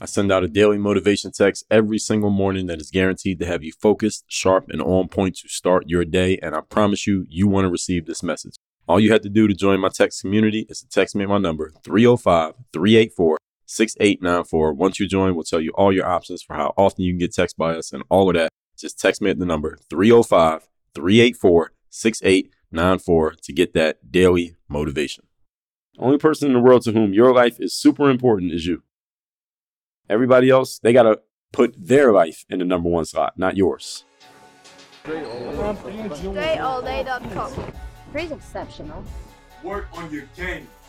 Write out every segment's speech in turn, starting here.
I send out a daily motivation text every single morning that is guaranteed to have you focused, sharp, and on point to start your day. And I promise you, you want to receive this message. All you have to do to join my text community is to text me my number 305 384 6894. Once you join, we'll tell you all your options for how often you can get text by us and all of that just text me at the number 305 384 6894 to get that daily motivation. The only person in the world to whom your life is super important is you. Everybody else, they got to put their life in the number one slot, not yours. DreAllDay.com. Pretty exceptional. Work on your game.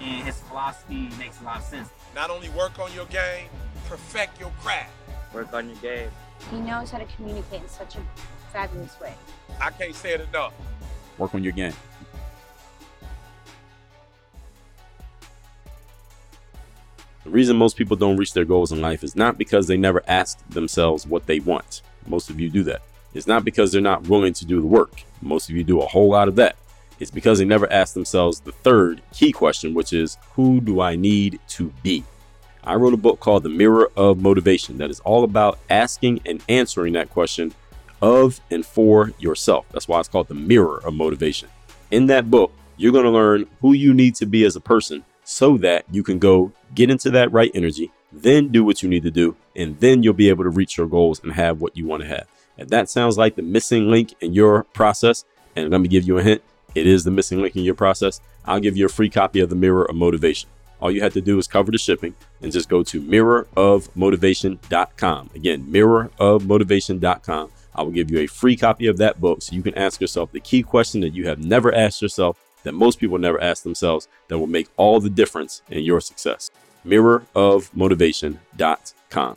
And his philosophy makes a lot of sense. Not only work on your game, perfect your craft. Work on your game. He knows how to communicate in such a fabulous way. I can't say it enough. Work on your game. The reason most people don't reach their goals in life is not because they never ask themselves what they want. Most of you do that. It's not because they're not willing to do the work. Most of you do a whole lot of that. It's because they never ask themselves the third key question, which is who do I need to be? I wrote a book called The Mirror of Motivation that is all about asking and answering that question of and for yourself. That's why it's called The Mirror of Motivation. In that book, you're going to learn who you need to be as a person so that you can go get into that right energy, then do what you need to do, and then you'll be able to reach your goals and have what you want to have. If that sounds like the missing link in your process, and let me give you a hint, it is the missing link in your process, I'll give you a free copy of The Mirror of Motivation. All you have to do is cover the shipping and just go to mirrorofmotivation.com. Again, mirrorofmotivation.com. I will give you a free copy of that book so you can ask yourself the key question that you have never asked yourself, that most people never ask themselves, that will make all the difference in your success. Mirrorofmotivation.com.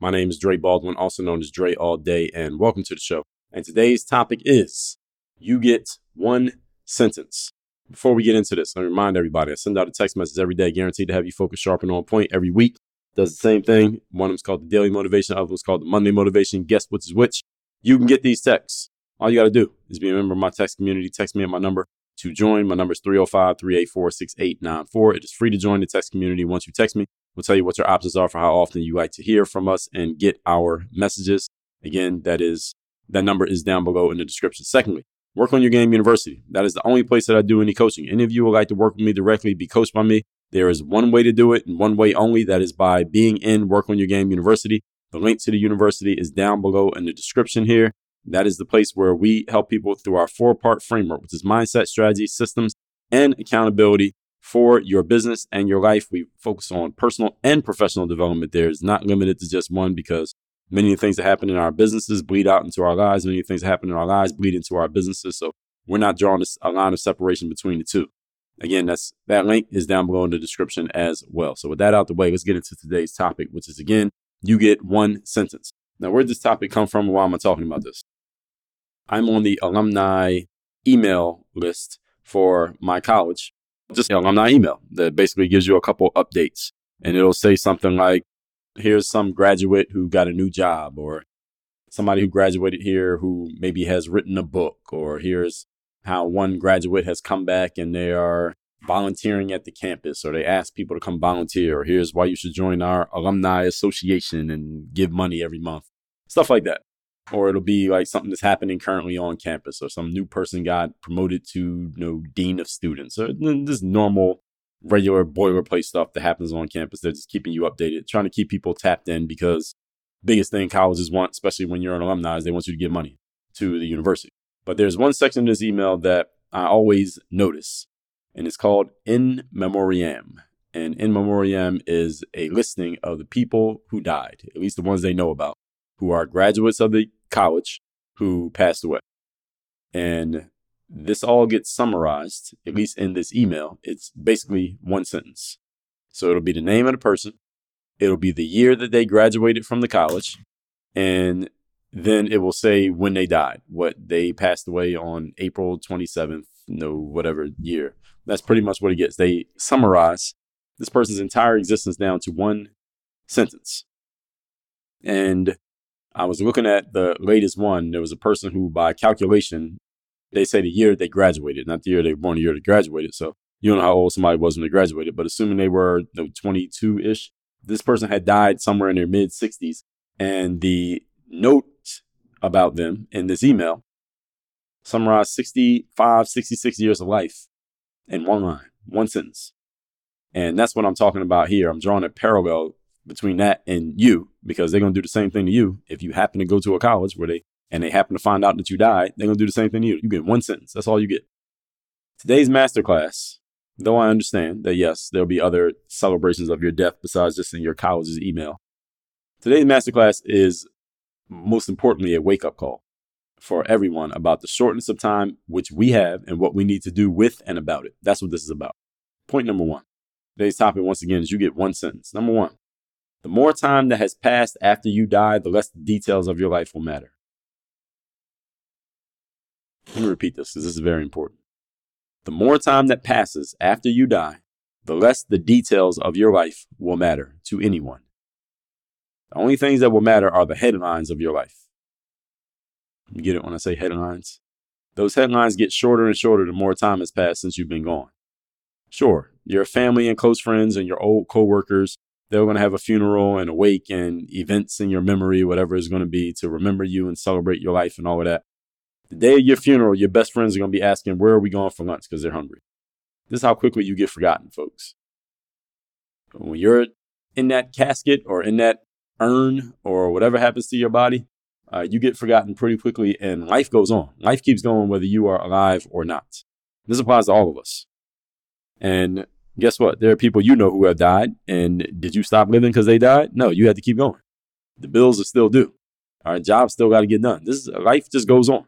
My name is Dre Baldwin, also known as Dre All Day, and welcome to the show. And today's topic is You Get One Sentence. Before we get into this, let me remind everybody I send out a text message every day, guaranteed to have you focus sharp and on point every week. Does the same thing. One of them's called the Daily Motivation, the other one's called the Monday Motivation. Guess which is which? You can get these texts. All you got to do is be a member of my text community. Text me at my number to join. My number is 305 384 6894. It is free to join the text community once you text me. We'll tell you what your options are for how often you like to hear from us and get our messages. Again, that is that number is down below in the description. Secondly, Work on Your Game University. That is the only place that I do any coaching. Any of you would like to work with me directly, be coached by me, there is one way to do it and one way only. That is by being in Work on Your Game University. The link to the university is down below in the description here. That is the place where we help people through our four part framework, which is mindset, strategy, systems, and accountability for your business and your life. We focus on personal and professional development there. It's not limited to just one because many of the things that happen in our businesses bleed out into our lives. Many of the things that happen in our lives bleed into our businesses. So we're not drawing a line of separation between the two. Again, that's that link is down below in the description as well. So with that out the way, let's get into today's topic, which is again, you get one sentence. Now, where did this topic come from? Why am I talking about this? I'm on the alumni email list for my college, just alumni email that basically gives you a couple updates. And it'll say something like, here's some graduate who got a new job, or somebody who graduated here who maybe has written a book, or here's how one graduate has come back and they are volunteering at the campus, or they ask people to come volunteer, or here's why you should join our alumni association and give money every month, stuff like that or it'll be like something that's happening currently on campus or some new person got promoted to you know dean of students or this normal regular boilerplate stuff that happens on campus they're just keeping you updated trying to keep people tapped in because biggest thing colleges want especially when you're an alumni is they want you to give money to the university. But there's one section of this email that i always notice and it's called in memoriam. And in memoriam is a listing of the people who died at least the ones they know about who are graduates of the college who passed away. And this all gets summarized, at least in this email. It's basically one sentence. So it'll be the name of the person, it'll be the year that they graduated from the college, and then it will say when they died, what they passed away on April 27th, no, whatever year. That's pretty much what it gets. They summarize this person's entire existence down to one sentence. And I was looking at the latest one. There was a person who, by calculation, they say the year they graduated, not the year they were born, the year they graduated. So you don't know how old somebody was when they graduated, but assuming they were 22 ish, this person had died somewhere in their mid 60s. And the note about them in this email summarized 65, 66 years of life in one line, one sentence. And that's what I'm talking about here. I'm drawing a parallel between that and you because they're going to do the same thing to you if you happen to go to a college where they and they happen to find out that you died they're going to do the same thing to you. You get one sentence that's all you get. Today's masterclass though i understand that yes there'll be other celebrations of your death besides just in your college's email. Today's masterclass is most importantly a wake-up call for everyone about the shortness of time which we have and what we need to do with and about it. That's what this is about. Point number one. Today's topic once again is you get one sentence. Number one the more time that has passed after you die, the less the details of your life will matter. Let me repeat this because this is very important. The more time that passes after you die, the less the details of your life will matter to anyone. The only things that will matter are the headlines of your life. You get it when I say headlines? Those headlines get shorter and shorter the more time has passed since you've been gone. Sure, your family and close friends and your old coworkers they're going to have a funeral and a wake and events in your memory, whatever it's going to be, to remember you and celebrate your life and all of that. The day of your funeral, your best friends are going to be asking, Where are we going for lunch? because they're hungry. This is how quickly you get forgotten, folks. When you're in that casket or in that urn or whatever happens to your body, uh, you get forgotten pretty quickly and life goes on. Life keeps going whether you are alive or not. This applies to all of us. And guess what? There are people you know who have died. And did you stop living because they died? No, you had to keep going. The bills are still due. Our jobs still got to get done. This is life just goes on.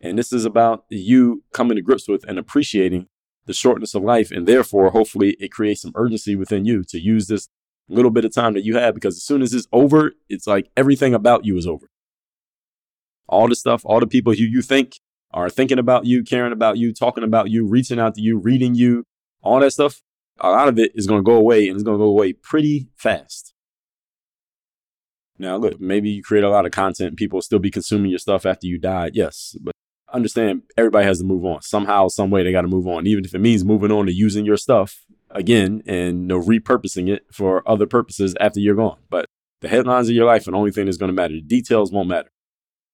And this is about you coming to grips with and appreciating the shortness of life. And therefore, hopefully, it creates some urgency within you to use this little bit of time that you have because as soon as it's over, it's like everything about you is over. All the stuff, all the people who you think are thinking about you, caring about you, talking about you, reaching out to you, reading you, all that stuff, a lot of it is going to go away and it's going to go away pretty fast. Now, look, maybe you create a lot of content, people will still be consuming your stuff after you die. Yes, but understand everybody has to move on. Somehow, some way they got to move on, even if it means moving on to using your stuff again and you know, repurposing it for other purposes after you're gone. But the headlines of your life are the only thing that's going to matter. The details won't matter.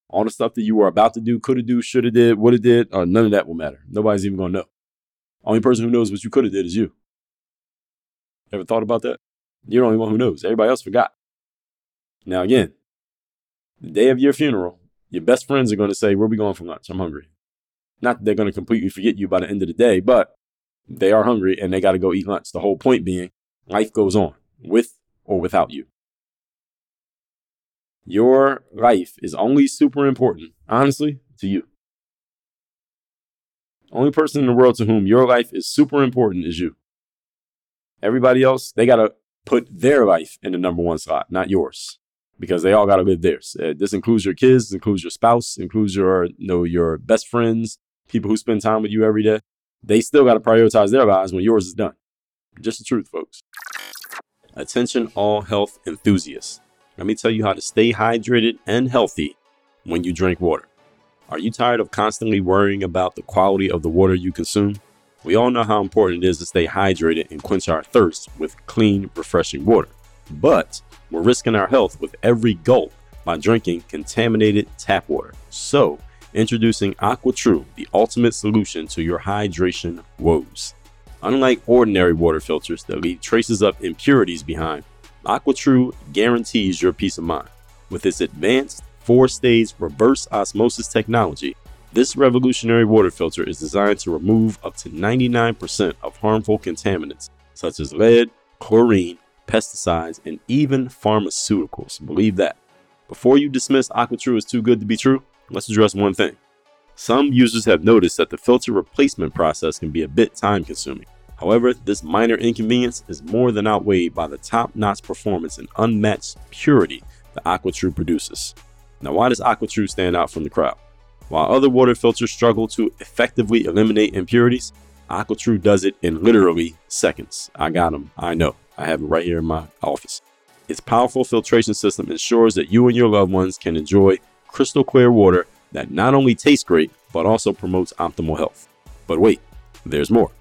All the stuff that you were about to do, could have do, should have did, would have did, uh, none of that will matter. Nobody's even gonna know. Only person who knows what you could have did is you. Ever thought about that? You're the only one who knows. Everybody else forgot. Now again, the day of your funeral, your best friends are going to say, Where are we going for lunch? I'm hungry. Not that they're going to completely forget you by the end of the day, but they are hungry and they got to go eat lunch. The whole point being, life goes on with or without you. Your life is only super important, honestly, to you. The only person in the world to whom your life is super important is you. Everybody else, they got to put their life in the number one slot, not yours, because they all got to live theirs. Uh, this includes your kids, includes your spouse, includes your, you know, your best friends, people who spend time with you every day. They still got to prioritize their lives when yours is done. Just the truth, folks. Attention, all health enthusiasts. Let me tell you how to stay hydrated and healthy when you drink water. Are you tired of constantly worrying about the quality of the water you consume? We all know how important it is to stay hydrated and quench our thirst with clean, refreshing water. But we're risking our health with every gulp by drinking contaminated tap water. So, introducing AquaTrue, the ultimate solution to your hydration woes. Unlike ordinary water filters that leave traces of impurities behind, AquaTrue guarantees your peace of mind. With its advanced four stage reverse osmosis technology, this revolutionary water filter is designed to remove up to 99% of harmful contaminants such as lead, chlorine, pesticides, and even pharmaceuticals. Believe that. Before you dismiss AquaTrue as too good to be true, let's address one thing. Some users have noticed that the filter replacement process can be a bit time consuming. However, this minor inconvenience is more than outweighed by the top notch performance and unmatched purity that AquaTrue produces. Now, why does AquaTrue stand out from the crowd? While other water filters struggle to effectively eliminate impurities, AquaTrue does it in literally seconds. I got them. I know. I have it right here in my office. Its powerful filtration system ensures that you and your loved ones can enjoy crystal clear water that not only tastes great, but also promotes optimal health. But wait, there's more.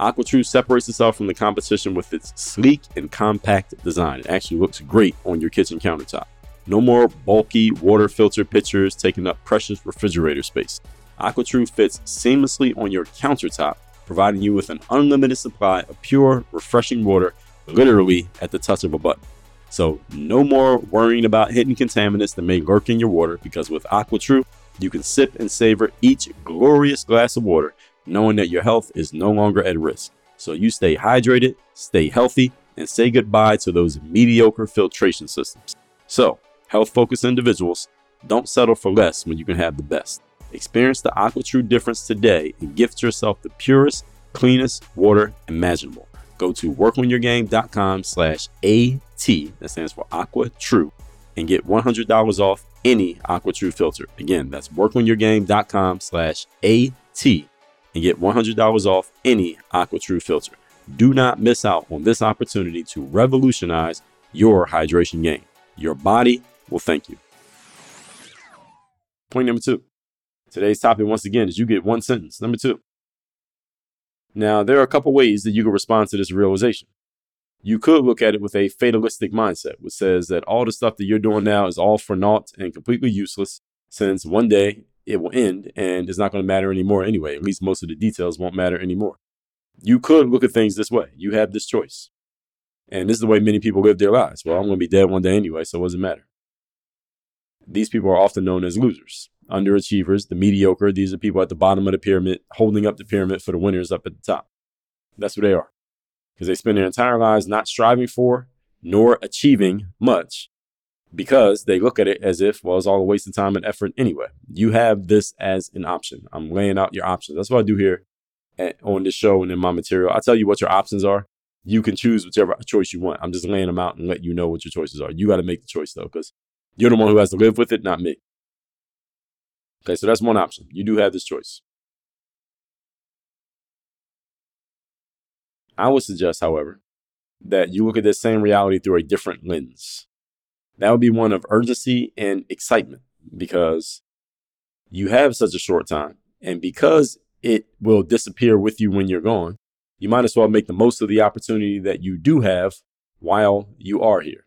AquaTrue separates itself from the competition with its sleek and compact design. It actually looks great on your kitchen countertop. No more bulky water filter pitchers taking up precious refrigerator space. AquaTrue fits seamlessly on your countertop, providing you with an unlimited supply of pure, refreshing water literally at the touch of a button. So, no more worrying about hidden contaminants that may lurk in your water because with AquaTrue, you can sip and savor each glorious glass of water knowing that your health is no longer at risk. So, you stay hydrated, stay healthy, and say goodbye to those mediocre filtration systems. So, health focused individuals, don't settle for less when you can have the best. Experience the AquaTrue difference today and gift yourself the purest, cleanest water imaginable. Go to workonyourgame.com slash AT, that stands for AquaTrue, and get $100 off any AquaTrue filter. Again, that's workonyourgame.com slash AT and get $100 off any AquaTrue filter. Do not miss out on this opportunity to revolutionize your hydration game. Your body will thank you. Point number two. Today's topic, once again, is you get one sentence. Number two. Now, there are a couple ways that you can respond to this realization. You could look at it with a fatalistic mindset, which says that all the stuff that you're doing now is all for naught and completely useless, since one day it will end and it's not going to matter anymore anyway. At least most of the details won't matter anymore. You could look at things this way. You have this choice. And this is the way many people live their lives. Well, I'm going to be dead one day anyway, so it matter? These people are often known as losers, underachievers, the mediocre. These are people at the bottom of the pyramid, holding up the pyramid for the winners up at the top. That's what they are. Because they spend their entire lives not striving for nor achieving much because they look at it as if, well, it's all a waste of time and effort anyway. You have this as an option. I'm laying out your options. That's what I do here at, on this show and in my material. I tell you what your options are you can choose whichever choice you want. I'm just laying them out and let you know what your choices are. You got to make the choice though, because you're the one who has to live with it, not me. Okay, so that's one option. You do have this choice. I would suggest, however, that you look at this same reality through a different lens. That would be one of urgency and excitement because you have such a short time. And because it will disappear with you when you're gone, you might as well make the most of the opportunity that you do have while you are here.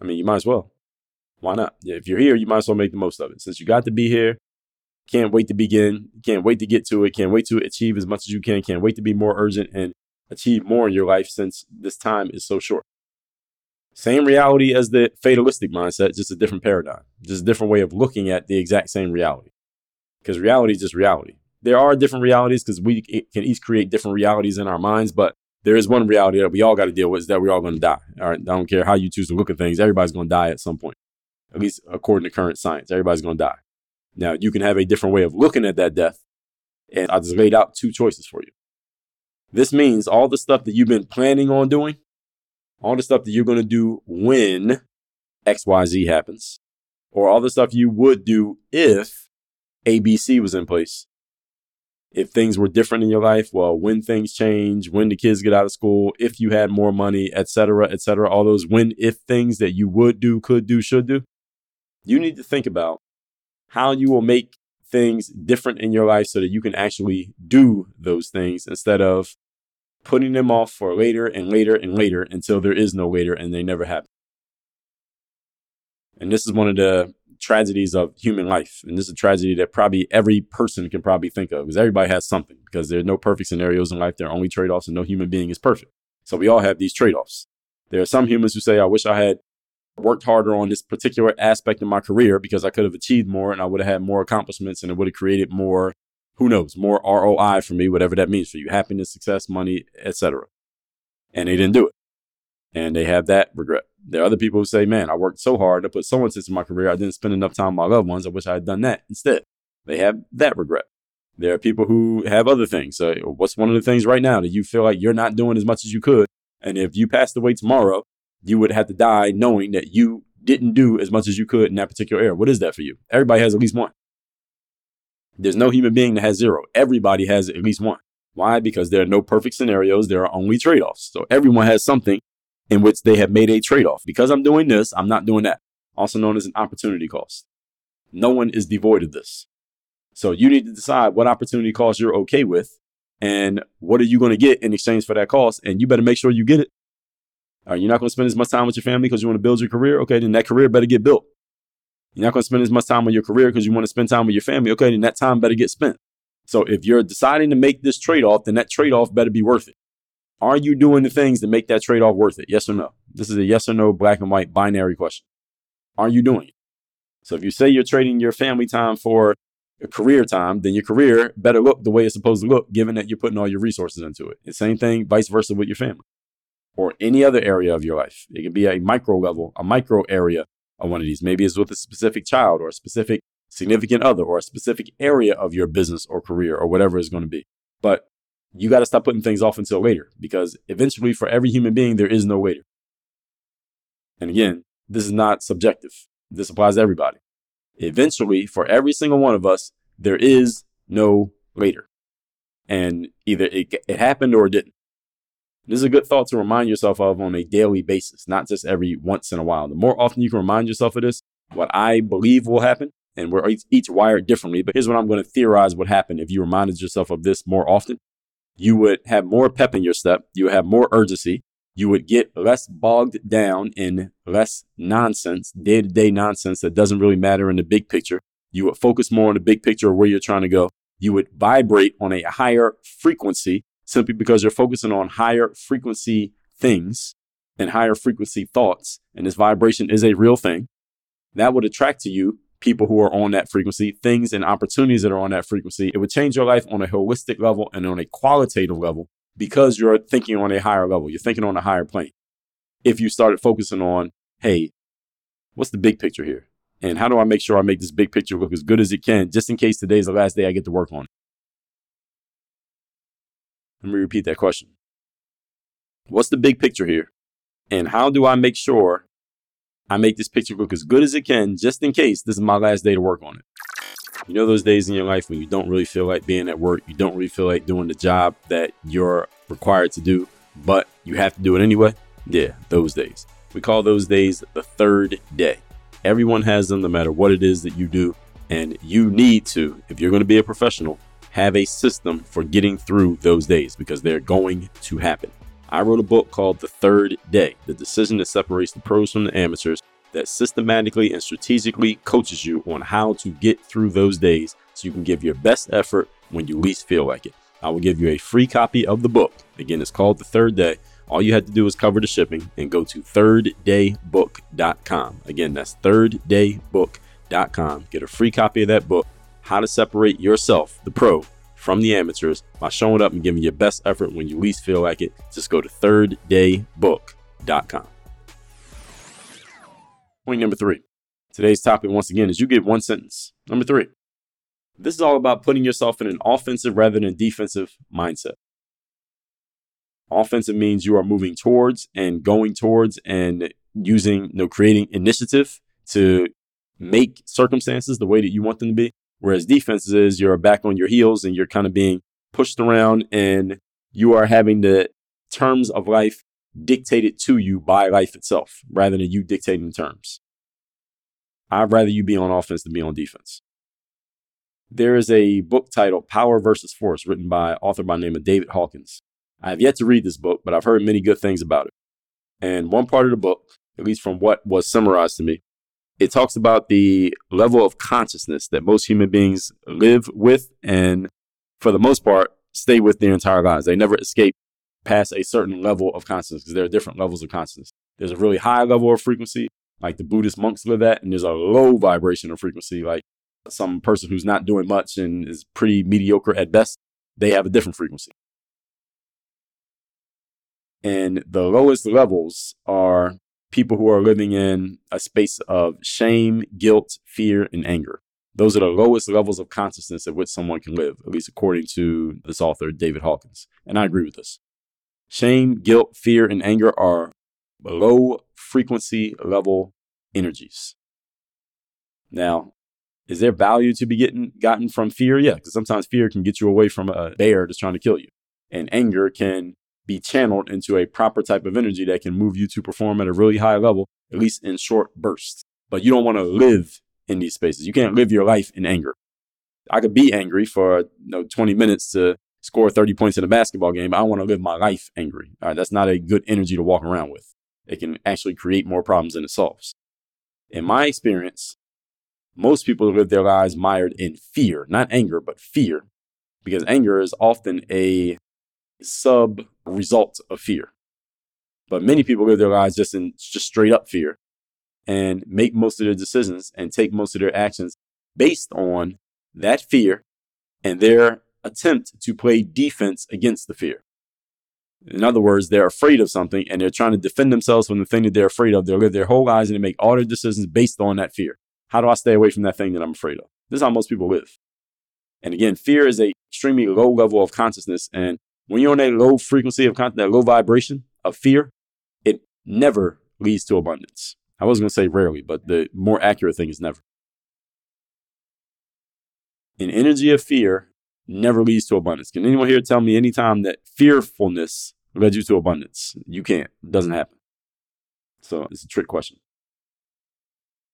I mean, you might as well. Why not? If you're here, you might as well make the most of it. Since you got to be here, can't wait to begin, can't wait to get to it, can't wait to achieve as much as you can, can't wait to be more urgent and achieve more in your life since this time is so short. Same reality as the fatalistic mindset, just a different paradigm, just a different way of looking at the exact same reality. Because reality is just reality. There are different realities because we can each create different realities in our minds, but there is one reality that we all got to deal with is that we're all going to die. All right. I don't care how you choose to look at things. Everybody's going to die at some point, at least according to current science. Everybody's going to die. Now, you can have a different way of looking at that death. And I just laid out two choices for you. This means all the stuff that you've been planning on doing, all the stuff that you're going to do when XYZ happens, or all the stuff you would do if ABC was in place. If things were different in your life, well, when things change, when the kids get out of school, if you had more money, etc., etc., all those when if things that you would do, could do, should do, you need to think about how you will make things different in your life so that you can actually do those things instead of putting them off for later and later and later until there is no later and they never happen. And this is one of the tragedies of human life. And this is a tragedy that probably every person can probably think of because everybody has something because there are no perfect scenarios in life. There are only trade offs and no human being is perfect. So we all have these trade offs. There are some humans who say, I wish I had worked harder on this particular aspect of my career because I could have achieved more and I would have had more accomplishments and it would have created more, who knows, more ROI for me, whatever that means for you, happiness, success, money, etc. And they didn't do it. And they have that regret. There are other people who say, man, I worked so hard. I put so much into my career. I didn't spend enough time with my loved ones. I wish I had done that instead. They have that regret. There are people who have other things. So what's one of the things right now that you feel like you're not doing as much as you could? And if you passed away tomorrow, you would have to die knowing that you didn't do as much as you could in that particular area. What is that for you? Everybody has at least one. There's no human being that has zero. Everybody has at least one. Why? Because there are no perfect scenarios. There are only trade offs. So everyone has something in which they have made a trade off. Because I'm doing this, I'm not doing that. Also known as an opportunity cost. No one is devoid of this. So you need to decide what opportunity cost you're okay with and what are you going to get in exchange for that cost. And you better make sure you get it. All right, you're not going to spend as much time with your family because you want to build your career. Okay, then that career better get built. You're not going to spend as much time on your career because you want to spend time with your family. Okay, then that time better get spent. So if you're deciding to make this trade off, then that trade off better be worth it. Are you doing the things that make that trade off worth it? Yes or no? This is a yes or no black and white binary question. Are you doing it? So if you say you're trading your family time for a career time, then your career better look the way it's supposed to look, given that you're putting all your resources into it. The same thing, vice versa with your family or any other area of your life. It can be a micro level, a micro area of one of these. Maybe it's with a specific child or a specific significant other or a specific area of your business or career or whatever it's going to be. But you got to stop putting things off until later because eventually, for every human being, there is no later. And again, this is not subjective. This applies to everybody. Eventually, for every single one of us, there is no later. And either it, it happened or it didn't. This is a good thought to remind yourself of on a daily basis, not just every once in a while. The more often you can remind yourself of this, what I believe will happen, and we're each, wired differently, but here's what I'm going to theorize would happen if you reminded yourself of this more often. You would have more pep in your step. You would have more urgency. You would get less bogged down in less nonsense, day to day nonsense that doesn't really matter in the big picture. You would focus more on the big picture of where you're trying to go. You would vibrate on a higher frequency simply because you're focusing on higher frequency things and higher frequency thoughts. And this vibration is a real thing that would attract to you people who are on that frequency, things and opportunities that are on that frequency. It would change your life on a holistic level and on a qualitative level because you're thinking on a higher level. You're thinking on a higher plane. If you started focusing on, hey, what's the big picture here? And how do I make sure I make this big picture look as good as it can, just in case today's the last day I get to work on it? Let me repeat that question. What's the big picture here? And how do I make sure I make this picture look as good as it can, just in case this is my last day to work on it? You know, those days in your life when you don't really feel like being at work, you don't really feel like doing the job that you're required to do, but you have to do it anyway? Yeah, those days. We call those days the third day. Everyone has them no matter what it is that you do. And you need to, if you're going to be a professional, have a system for getting through those days because they're going to happen. I wrote a book called The Third Day The Decision That Separates the Pros from the Amateurs that systematically and strategically coaches you on how to get through those days so you can give your best effort when you least feel like it. I will give you a free copy of the book. Again, it's called The Third Day. All you have to do is cover the shipping and go to thirddaybook.com. Again, that's thirddaybook.com. Get a free copy of that book, How to Separate Yourself, the Pro, from the Amateurs by showing up and giving your best effort when you least feel like it. Just go to thirddaybook.com. Point number three. Today's topic, once again, is you get one sentence. Number three. This is all about putting yourself in an offensive rather than defensive mindset. Offensive means you are moving towards and going towards and using, you know, creating initiative to make circumstances the way that you want them to be. Whereas defenses is you're back on your heels and you're kind of being pushed around and you are having the terms of life dictated to you by life itself rather than you dictating the terms. I'd rather you be on offense than be on defense. There is a book titled Power versus Force written by author by name of David Hawkins. I have yet to read this book, but I've heard many good things about it. And one part of the book, at least from what was summarized to me, it talks about the level of consciousness that most human beings live with and, for the most part, stay with their entire lives. They never escape past a certain level of consciousness because there are different levels of consciousness. There's a really high level of frequency, like the Buddhist monks live at, and there's a low vibration of frequency, like some person who's not doing much and is pretty mediocre at best. They have a different frequency. And the lowest levels are people who are living in a space of shame, guilt, fear, and anger. Those are the lowest levels of consciousness at which someone can live, at least according to this author, David Hawkins. And I agree with this. Shame, guilt, fear, and anger are low frequency level energies. Now, is there value to be getting gotten from fear? Yeah, because sometimes fear can get you away from a bear that's trying to kill you. And anger can be channeled into a proper type of energy that can move you to perform at a really high level, at least in short bursts. But you don't want to live in these spaces. You can't live your life in anger. I could be angry for you know 20 minutes to score 30 points in a basketball game, but I want to live my life angry. All right, that's not a good energy to walk around with. It can actually create more problems than it solves. In my experience, most people live their lives mired in fear, not anger, but fear, because anger is often a sub result of fear. But many people live their lives just in just straight up fear and make most of their decisions and take most of their actions based on that fear and their attempt to play defense against the fear. In other words, they're afraid of something and they're trying to defend themselves from the thing that they're afraid of. They live their whole lives and they make all their decisions based on that fear. How do I stay away from that thing that I'm afraid of? This is how most people live. And again, fear is a extremely low level of consciousness. And when you're on that low frequency of content, that low vibration of fear, it never leads to abundance. I was going to say rarely, but the more accurate thing is never. An energy of fear never leads to abundance. Can anyone here tell me anytime that fearfulness led you to abundance? You can't. It doesn't happen. So it's a trick question.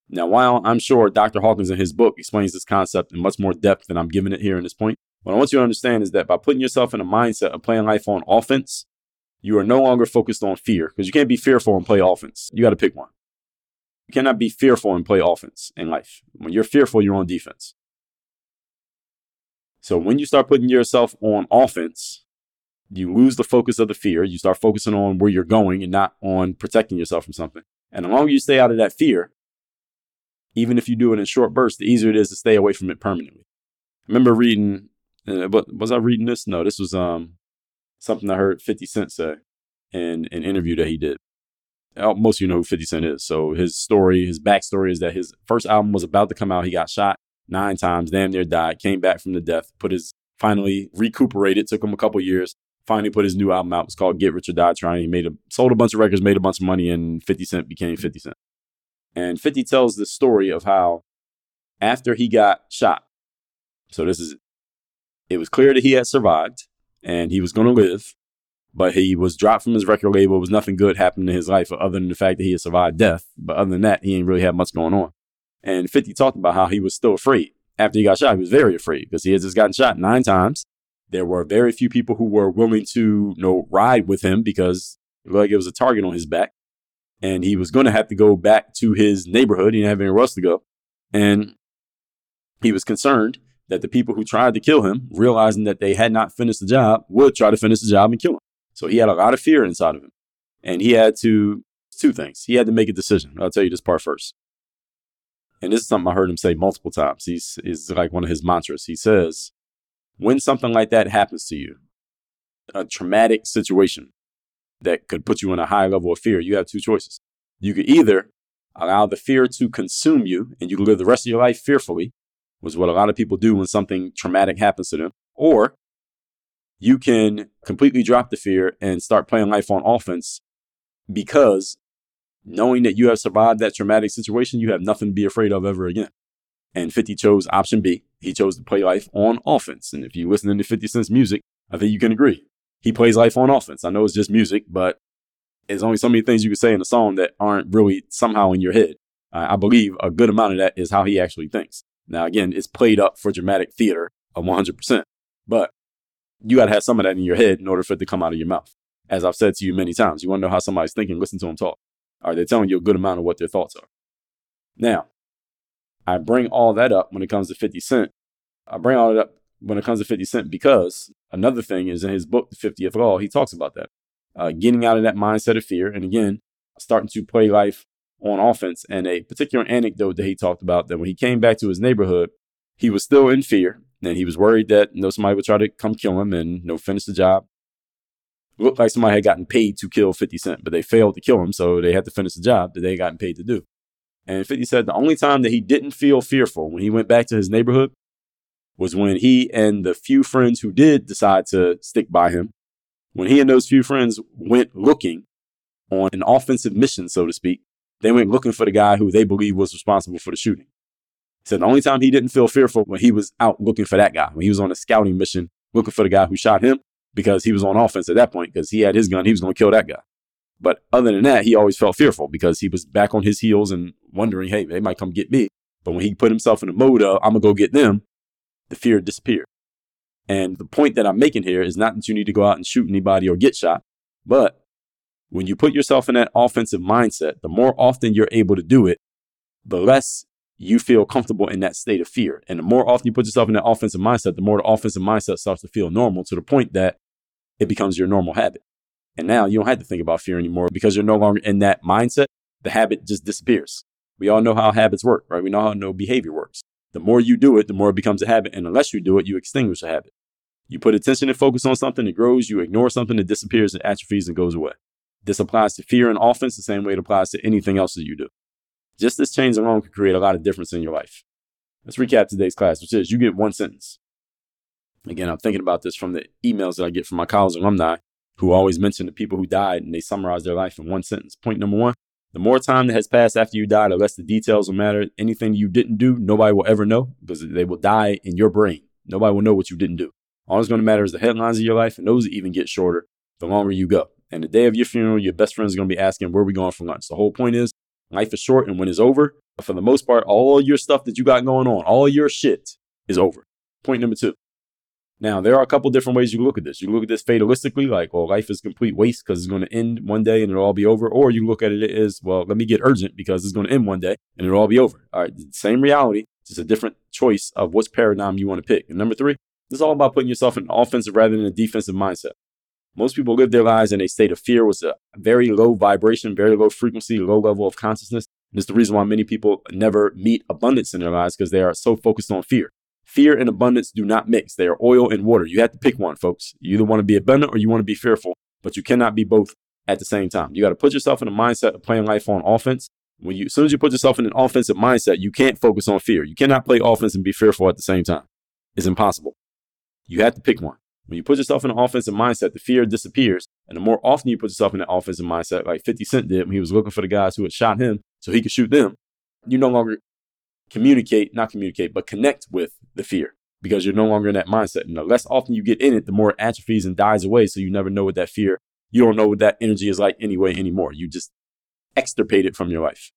Now, while I'm sure Dr. Hawkins in his book explains this concept in much more depth than I'm giving it here in this point, what I want you to understand is that by putting yourself in a mindset of playing life on offense, you are no longer focused on fear because you can't be fearful and play offense. You got to pick one. You cannot be fearful and play offense in life. When you're fearful, you're on defense. So when you start putting yourself on offense, you lose the focus of the fear. You start focusing on where you're going and not on protecting yourself from something. And the longer you stay out of that fear, even if you do it in short bursts, the easier it is to stay away from it permanently. I remember reading, uh, was I reading this? No, this was um something I heard 50 Cent say in an interview that he did. Most of you know who 50 Cent is. So his story, his backstory is that his first album was about to come out. He got shot nine times, damn near died, came back from the death, put his finally recuperated, took him a couple years, finally put his new album out. It's called Get Rich or Die Trying. He made a sold a bunch of records, made a bunch of money, and 50 Cent became 50 Cent. And 50 tells the story of how after he got shot, so this is, it was clear that he had survived and he was going to live, but he was dropped from his record label. It was nothing good happening in his life other than the fact that he had survived death. But other than that, he ain't really had much going on. And 50 talked about how he was still afraid. After he got shot, he was very afraid because he had just gotten shot nine times. There were very few people who were willing to, you know, ride with him because it like it was a target on his back. and he was going to have to go back to his neighborhood. He didn't have anywhere else to go. And he was concerned that the people who tried to kill him, realizing that they had not finished the job, would try to finish the job and kill him. So he had a lot of fear inside of him. And he had to, two things. He had to make a decision. I'll tell you this part first. And this is something I heard him say multiple times. He's is like one of his mantras. He says, when something like that happens to you, a traumatic situation that could put you in a high level of fear, you have two choices. You could either allow the fear to consume you and you live the rest of your life fearfully, was what a lot of people do when something traumatic happens to them, or you can completely drop the fear and start playing life on offense because knowing that you have survived that traumatic situation, you have nothing to be afraid of ever again. And 50 chose option B. He chose to play life on offense. And if you listen to 50 Cent's music, I think you can agree. He plays life on offense. I know it's just music, but there's only so many things you can say in a song that aren't really somehow in your head. I believe a good amount of that is how he actually thinks. Now, again, it's played up for dramatic theater of 100%, but you got to have some of that in your head in order for it to come out of your mouth. As I've said to you many times, you want to know how somebody's thinking, listen to them talk. Are they telling you a good amount of what their thoughts are? Now, I bring all that up when it comes to 50 Cent. I bring all that up when it comes to 50 Cent because another thing is in his book, The 50th Law, he talks about that. Uh, getting out of that mindset of fear. And again, starting to play life on offense. And a particular anecdote that he talked about that when he came back to his neighborhood, he was still in fear and he was worried that you know, somebody would try to come kill him and you know, finish the job looked like somebody had gotten paid to kill 50 Cent, but they failed to kill him, so they had to finish the job that they had gotten paid to do. And 50 said the only time that he didn't feel fearful when he went back to his neighborhood was when he and the few friends who did decide to stick by him, when he and those few friends went looking on an offensive mission, so to speak, they went looking for the guy who they believe was responsible for the shooting. He said the only time he didn't feel fearful when he was out looking for that guy, when he was on a scouting mission looking for the guy who shot him, because he was on offense at that point because he had his gun. He was going to kill that guy. But other than that, he always felt fearful because he was back on his heels and wondering, hey, they might come get me. But when he put himself in the mode of, I'm going to go get them, the fear disappeared. And the point that I'm making here is not that you need to go out and shoot anybody or get shot, but when you put yourself in that offensive mindset, the more often you're able to do it, the less you feel comfortable in that state of fear. And the more often you put yourself in that offensive mindset, the more the offensive mindset starts to feel normal to the point that it becomes your normal habit. And now you don't have to think about fear anymore because you're no longer in that mindset. The habit just disappears. We all know how habits work, right? We know how no behavior works. The more you do it, the more it becomes a habit. And unless you do it, you extinguish a habit. You put attention and focus on something, it grows. You ignore something, it disappears and atrophies and goes away. This applies to fear and offense the same way it applies to anything else that you do. Just this change alone can create a lot of difference in your life. Let's recap today's class, which is you get one sentence. Again, I'm thinking about this from the emails that I get from my college alumni who always mention the people who died and they summarize their life in one sentence. Point number one the more time that has passed after you die, the less the details will matter. Anything you didn't do, nobody will ever know because they will die in your brain. Nobody will know what you didn't do. All that's going to matter is the headlines of your life, and those even get shorter the longer you go. And the day of your funeral, your best friend is going to be asking, Where we going for lunch? The whole point is Life is short, and when it's over, for the most part, all your stuff that you got going on, all your shit is over. Point number two. Now, there are a couple different ways you look at this. You look at this fatalistically, like, well, life is complete waste because it's going to end one day and it'll all be over. Or you look at it as, well, let me get urgent because it's going to end one day and it'll all be over. All right, same reality, just a different choice of which paradigm you want to pick. And number three, this is all about putting yourself in an offensive rather than a defensive mindset. Most people live their lives in a state of fear with a very low vibration, very low frequency, low level of consciousness. And it's the reason why many people never meet abundance in their lives because they are so focused on fear. Fear and abundance do not mix. They are oil and water. You have to pick one, folks. You either want to be abundant or you want to be fearful, but you cannot be both at the same time. You got to put yourself in a mindset of playing life on offense. When you, as soon as you put yourself in an offensive mindset, you can't focus on fear. You cannot play offense and be fearful at the same time. It's impossible. You have to pick one. When you put yourself in an offensive mindset, the fear disappears. And the more often you put yourself in an offensive mindset, like 50 Cent did when he was looking for the guys who had shot him so he could shoot them, you no longer communicate, not communicate, but connect with the fear because you're no longer in that mindset. And the less often you get in it, the more it atrophies and dies away. So you never know what that fear, you don't know what that energy is like anyway anymore. You just extirpate it from your life.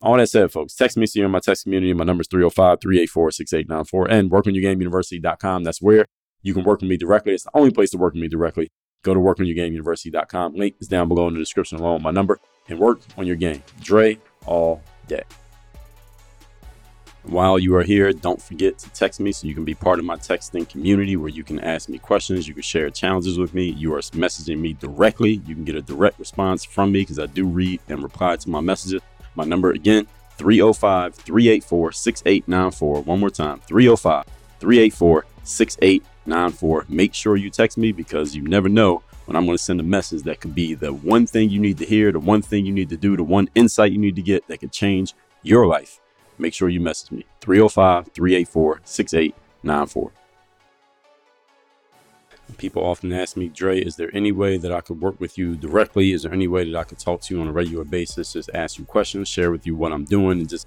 All that said, folks, text me so you're in my text community. My number is 305 384 6894 and workonyourgameuniversity.com. That's where you can work with me directly. It's the only place to work with me directly. Go to workonyourgameuniversity.com. Link is down below in the description along with my number. and work on your game. Dre all day. While you are here, don't forget to text me so you can be part of my texting community where you can ask me questions, you can share challenges with me. You are messaging me directly. You can get a direct response from me because I do read and reply to my messages. My number again, 305 384 6894. One more time, 305 384 6894. Make sure you text me because you never know when I'm going to send a message that could be the one thing you need to hear, the one thing you need to do, the one insight you need to get that could change your life make sure you message me 305 384 6894. People often ask me, Dre, is there any way that I could work with you directly? Is there any way that I could talk to you on a regular basis? Just ask you questions, share with you what I'm doing, and just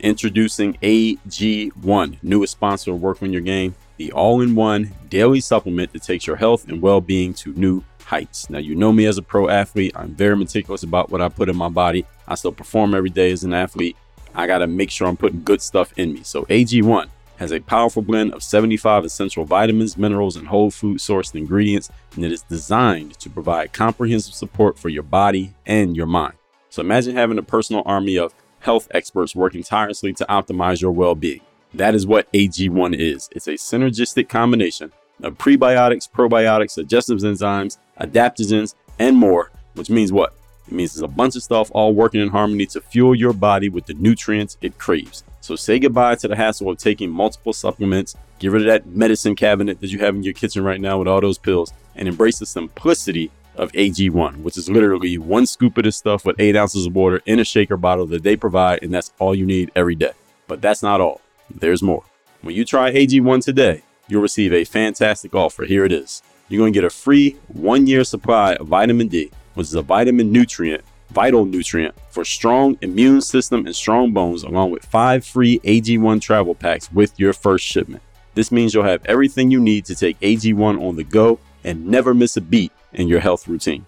Introducing AG1, newest sponsor of Work on Your Game the all in one daily supplement that takes your health and well being to new heights. Now, you know me as a pro athlete, I'm very meticulous about what I put in my body. I still perform every day as an athlete. I got to make sure I'm putting good stuff in me. So, AG1 has a powerful blend of 75 essential vitamins, minerals, and whole food sourced ingredients, and it is designed to provide comprehensive support for your body and your mind. So, imagine having a personal army of health experts working tirelessly to optimize your well being. That is what AG1 is. It's a synergistic combination of prebiotics, probiotics, digestive enzymes, adaptogens, and more, which means what? It means there's a bunch of stuff all working in harmony to fuel your body with the nutrients it craves. So say goodbye to the hassle of taking multiple supplements, get rid of that medicine cabinet that you have in your kitchen right now with all those pills, and embrace the simplicity of AG1, which is literally one scoop of this stuff with eight ounces of water in a shaker bottle that they provide, and that's all you need every day. But that's not all. There's more. When you try AG1 today, you'll receive a fantastic offer. Here it is. You're going to get a free one year supply of vitamin D, which is a vitamin nutrient, vital nutrient for strong immune system and strong bones, along with five free AG1 travel packs with your first shipment. This means you'll have everything you need to take AG1 on the go and never miss a beat in your health routine.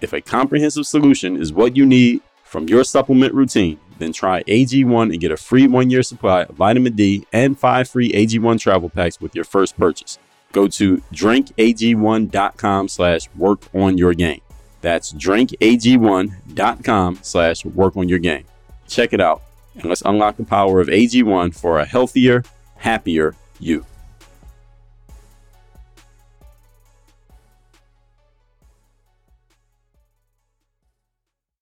If a comprehensive solution is what you need from your supplement routine, then try AG1 and get a free one year supply of vitamin D and five free AG1 travel packs with your first purchase. Go to drinkag1.com slash work on your game. That's drinkag1.com slash work on your game. Check it out and let's unlock the power of AG1 for a healthier, happier you.